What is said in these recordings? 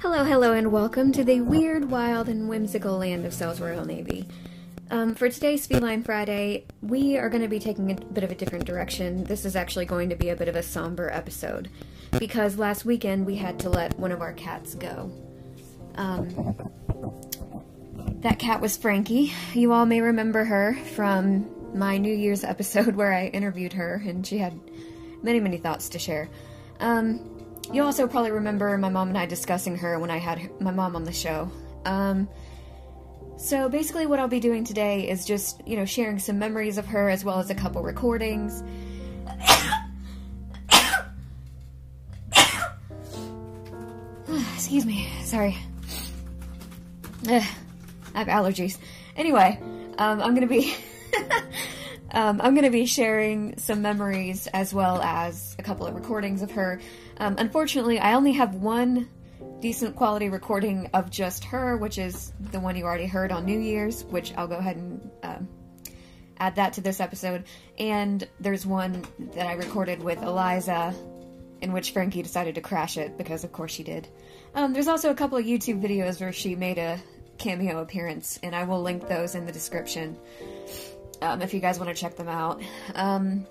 Hello, hello, and welcome to the weird, wild, and whimsical land of Sal's Royal Navy. Um, for today's Feline Friday, we are going to be taking a bit of a different direction. This is actually going to be a bit of a somber episode because last weekend we had to let one of our cats go. Um, that cat was Franky. You all may remember her from my New Year's episode where I interviewed her, and she had many, many thoughts to share. Um, you also probably remember my mom and I discussing her when I had my mom on the show. Um, so basically, what I'll be doing today is just, you know, sharing some memories of her as well as a couple recordings. Excuse me, sorry. Ugh, I have allergies. Anyway, um, I'm gonna be. Um, I'm going to be sharing some memories as well as a couple of recordings of her. Um, unfortunately, I only have one decent quality recording of just her, which is the one you already heard on New Year's, which I'll go ahead and um, add that to this episode. And there's one that I recorded with Eliza, in which Franky decided to crash it, because of course she did. Um, there's also a couple of YouTube videos where she made a cameo appearance, and I will link those in the description um, if you guys want to check them out. Um,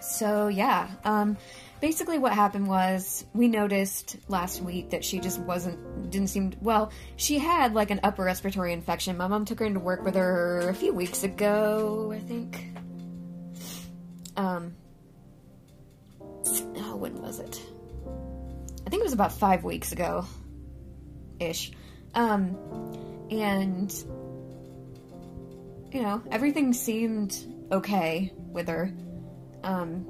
so yeah, um, basically what happened was we noticed last week that she just wasn't didn't seem well. She had like an upper respiratory infection. My mom took her into work with her a few weeks ago, I think. Um, oh, when was it? I think it was about five weeks ago, ish. Um, and you know, everything seemed okay with her. Um,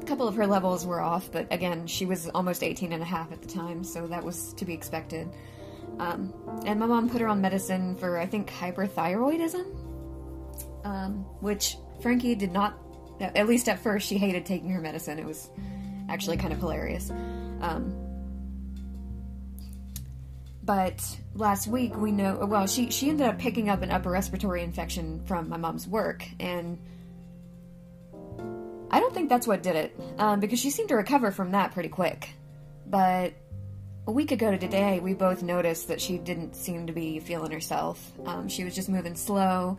a couple of her levels were off, but again, she was almost 18 and a half at the time, so that was to be expected. Um, and my mom put her on medicine for, I think, hyperthyroidism, um, which Franky did not, at least at first, she hated taking her medicine. It was actually kind of hilarious. Um, but last week we know well she she ended up picking up an upper respiratory infection from my mom's work and I don't think that's what did it um, because she seemed to recover from that pretty quick. But a week ago to today we both noticed that she didn't seem to be feeling herself. Um, she was just moving slow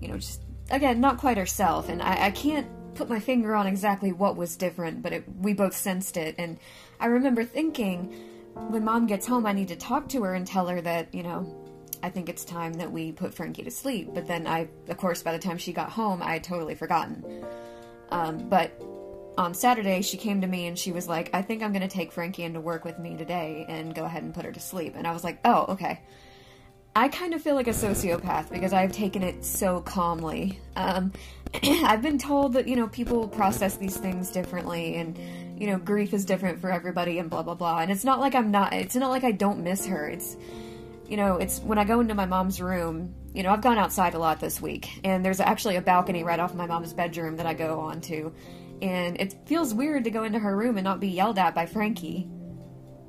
you know just again not quite herself. And I, I can't put my finger on exactly what was different but it, we both sensed it. And I remember thinking when mom gets home, I need to talk to her and tell her that, you know, I think it's time that we put Franky to sleep. But then I, of course, by the time she got home, I had totally forgotten. Um, but on Saturday, she came to me and she was like, I think I'm going to take Franky into work with me today and go ahead and put her to sleep. And I was like, oh, okay. I kind of feel like a sociopath because I've taken it so calmly. Um, I've been told that, you know, people process these things differently and, you know, grief is different for everybody and blah, blah, blah. And it's not like I'm not, it's not like I don't miss her. It's, you know, it's when I go into my mom's room, you know, I've gone outside a lot this week and there's actually a balcony right off my mom's bedroom that I go onto. And it feels weird to go into her room and not be yelled at by Franky.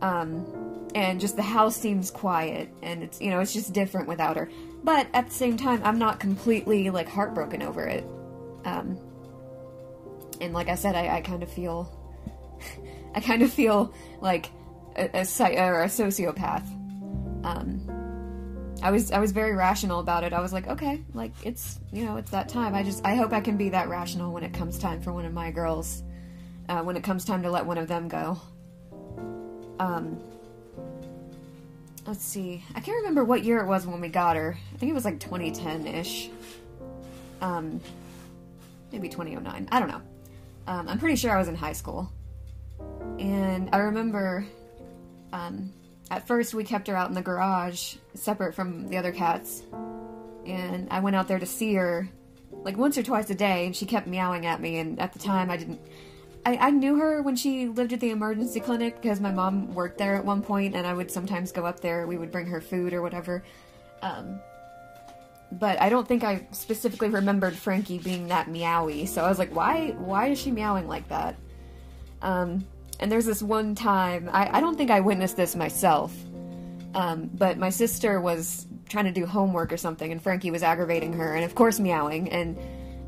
Um, and just the house seems quiet and it's, you know, it's just different without her. But at the same time, I'm not completely like heartbroken over it. Um, and like I said, I, I kind of feel I kind of feel like a, a, or a sociopath. Um, I was I was very rational about it. I was like, okay, like it's you know it's that time. I just I hope I can be that rational when it comes time for one of my girls. Uh, when it comes time to let one of them go. Um, let's see. I can't remember what year it was when we got her. I think it was like 2010 ish. Um, maybe 2009. I don't know. Um, I'm pretty sure I was in high school. And I remember um, at first we kept her out in the garage, separate from the other cats. And I went out there to see her like once or twice a day, and she kept meowing at me. And at the time, I didn't. I, I knew her when she lived at the emergency clinic because my mom worked there at one point, and I would sometimes go up there. We would bring her food or whatever. Um, but I don't think I specifically remembered Franky being that meowy. So I was like, why? Why is she meowing like that? Um, and there's this one time, I, I don't think I witnessed this myself, um, but my sister was trying to do homework or something, and Franky was aggravating her, and of course meowing, and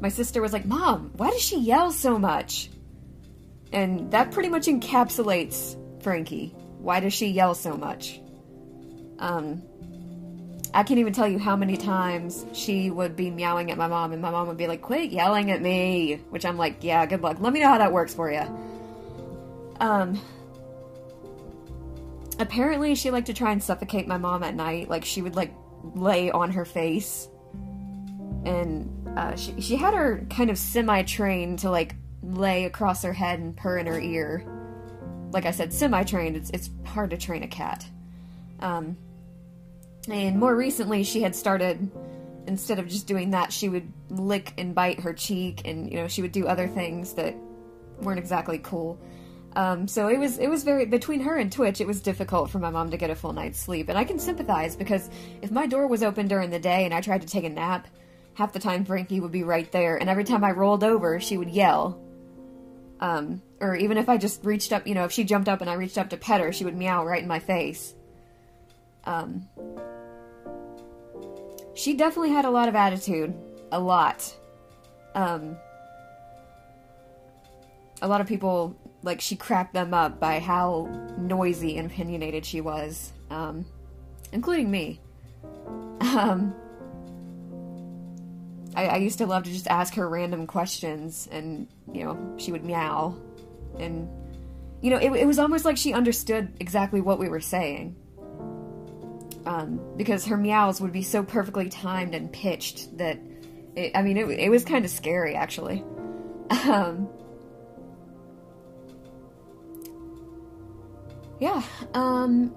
my sister was like, Mom, why does she yell so much? And that pretty much encapsulates Franky. Why does she yell so much? Um, I can't even tell you how many times she would be meowing at my mom, and my mom would be like, "Quit yelling at me," which I'm like, "Yeah, good luck. Let me know how that works for you." Um, apparently, she liked to try and suffocate my mom at night. Like she would like lay on her face, and uh, she she had her kind of semi trained to like lay across her head and purr in her ear. Like I said, semi trained. It's it's hard to train a cat. Um, and more recently, she had started, instead of just doing that, she would lick and bite her cheek, and you know, she would do other things that weren't exactly cool. Um, so it was it was very between her and Twitch, it was difficult for my mom to get a full night's sleep, and I can sympathize because if my door was open during the day and I tried to take a nap, half the time Franky would be right there, and every time I rolled over, she would yell. Um, or even if I just reached up, you know, if she jumped up and I reached up to pet her, she would meow right in my face. Um, she definitely had a lot of attitude. A lot. Um, a lot of people, like, she cracked them up by how noisy and opinionated she was, um, including me. Um, I, I used to love to just ask her random questions, and, you know, she would meow. And, you know, it, it was almost like she understood exactly what we were saying um, because her meows would be so perfectly timed and pitched that it, I mean it, it was kind of scary actually. Um, yeah, um,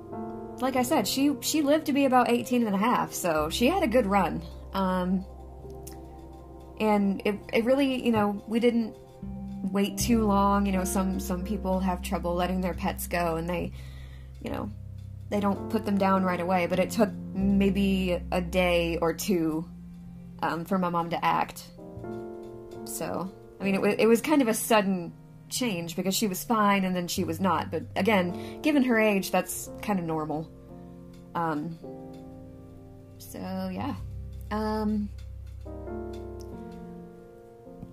like I said, she she lived to be about 18 and a half, so she had a good run. Um, and it, it really, you know, we didn't wait too long. You know, some some people have trouble letting their pets go, and they, you know, they don't put them down right away, but it took maybe a day or two um, for my mom to act. So, I mean, it, it was kind of a sudden change because she was fine and then she was not. But again, given her age, that's kind of normal. Um, so, yeah. Um,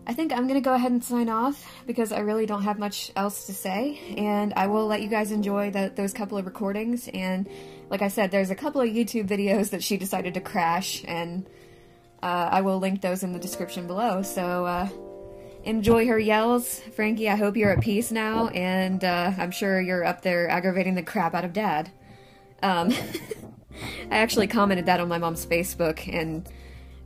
I think I'm going to go ahead and sign off because I really don't have much else to say. And I will let you guys enjoy the, those couple of recordings. And like I said, there's a couple of YouTube videos that she decided to crash. And uh, I will link those in the description below. So uh, enjoy her yells. Franky, I hope you're at peace now. And uh, I'm sure you're up there aggravating the crap out of dad. Um, I actually commented that on my mom's Facebook. And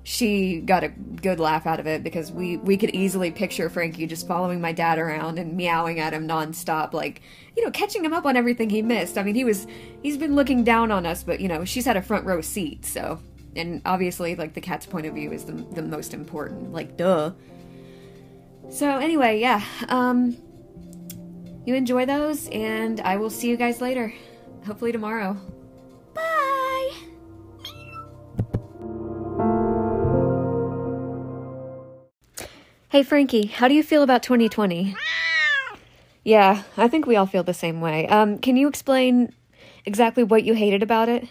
she got a good laugh out of it because we we could easily picture Franky just following my dad around and meowing at him nonstop, like you know, catching him up on everything he missed. I mean, he was he's been looking down on us, but you know, she's had a front row seat, so and obviously, like the cat's point of view is the the most important, like duh. So anyway, yeah, um, you enjoy those, and I will see you guys later, hopefully tomorrow. Bye! Hey Franky, how do you feel about 2020? Yeah, I think we all feel the same way. Um, can you explain exactly what you hated about it?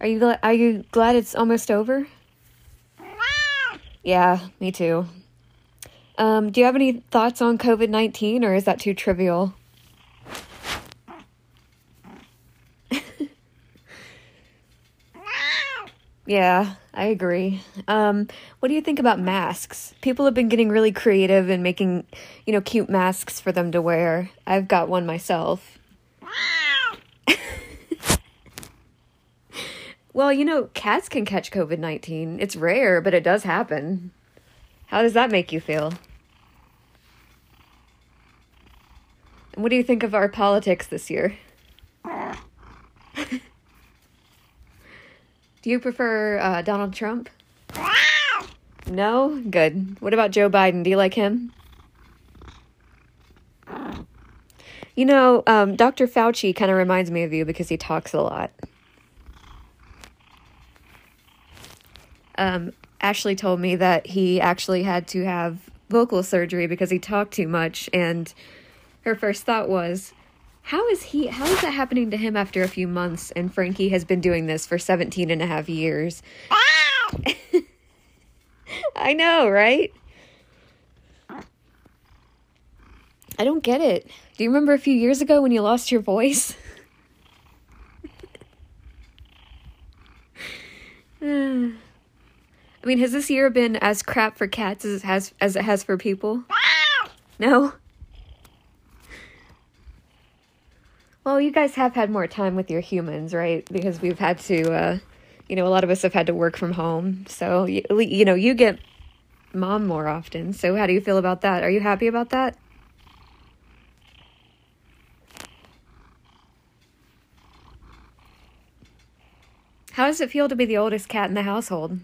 Are you gl- are you glad it's almost over? Yeah, me too. Um, do you have any thoughts on COVID 19 or is that too trivial? Yeah, I agree. Um, what do you think about masks? People have been getting really creative and making, you know, cute masks for them to wear. I've got one myself. Well, you know, cats can catch COVID 19. It's rare, but it does happen. How does that make you feel? And what do you think of our politics this year? Do you prefer uh, Donald Trump? No? Good. What about Joe Biden? Do you like him? You know, um, Dr. Fauci kind of reminds me of you because he talks a lot. Um, Ashley told me that he actually had to have vocal surgery because he talked too much, and her first thought was, how is he how is that happening to him after a few months and Franky has been doing this for 17 and a half years? I know, right? I don't get it. Do you remember a few years ago when you lost your voice? I mean, has this year been as crap for cats as it has as it has for people? No. Well, you guys have had more time with your humans, right? Because we've had to, uh, you know, a lot of us have had to work from home. So, you, you know, you get mom more often. So, how do you feel about that? Are you happy about that? How does it feel to be the oldest cat in the household?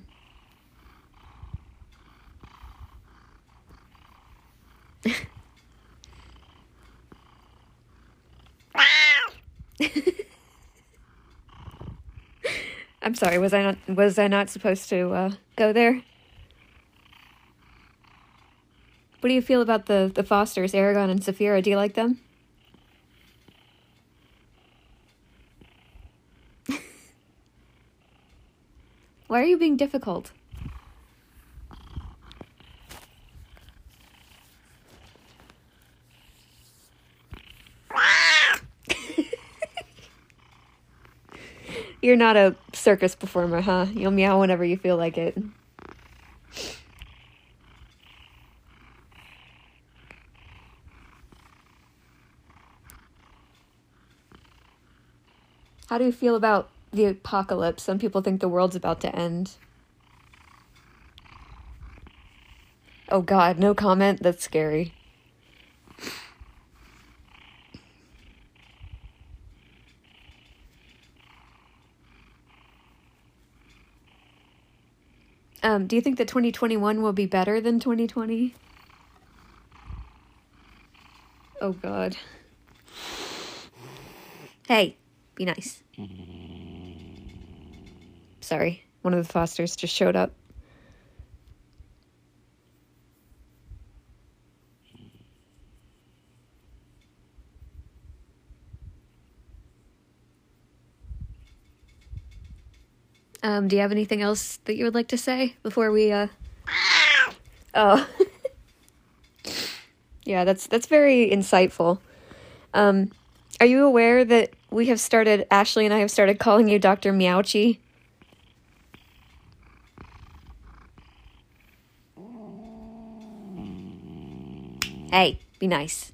I'm sorry. Was I not was I not supposed to uh, go there? What do you feel about the the Fosters, Eragon and Saphira? Do you like them? Why are you being difficult? You're not a circus performer, huh? You'll meow whenever you feel like it. How do you feel about the apocalypse? Some people think the world's about to end. Oh god, no comment? That's scary. Um, do you think that 2021 will be better than 2020? Oh god. Hey, be nice. Sorry, one of the Fosters just showed up. Um, do you have anything else that you would like to say before we uh Oh. yeah, that's that's very insightful. Um are you aware that we have started Ashley and I have started calling you Dr. Meowchi? Hey, be nice.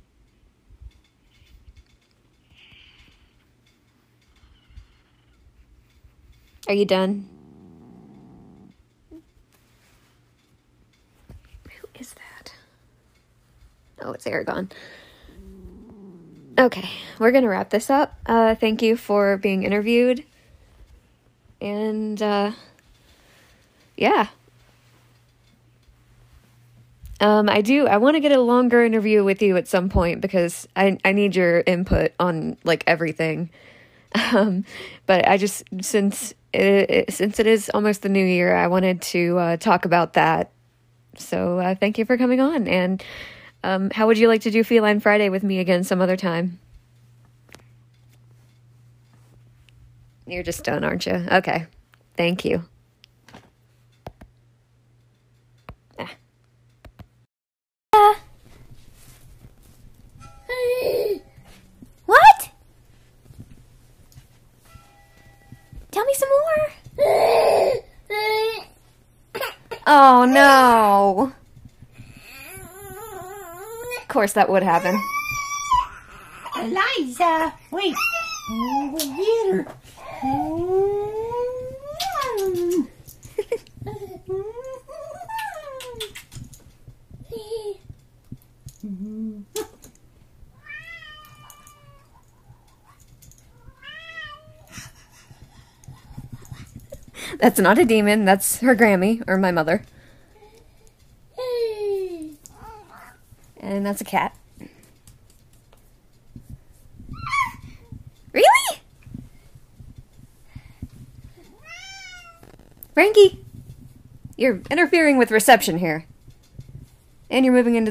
Are you done? Who is that? Oh, it's Eragon. Okay, we're gonna wrap this up. Uh, thank you for being interviewed. And, uh, yeah. Um, I do. I want to get a longer interview with you at some point because I I need your input on like everything. Um, but I just since it, it, since it is almost the new year, I wanted to uh, talk about that. So uh, thank you for coming on. And um, how would you like to do Feline Friday with me again some other time? You're just done, aren't you? Okay. Thank you. Me some more. Oh no. Of course that would happen. Eliza, wait. We'll get her. That's not a demon, that's her Grammy, or my mother. And that's a cat. Really? Franky, you're interfering with reception here. And you're moving into the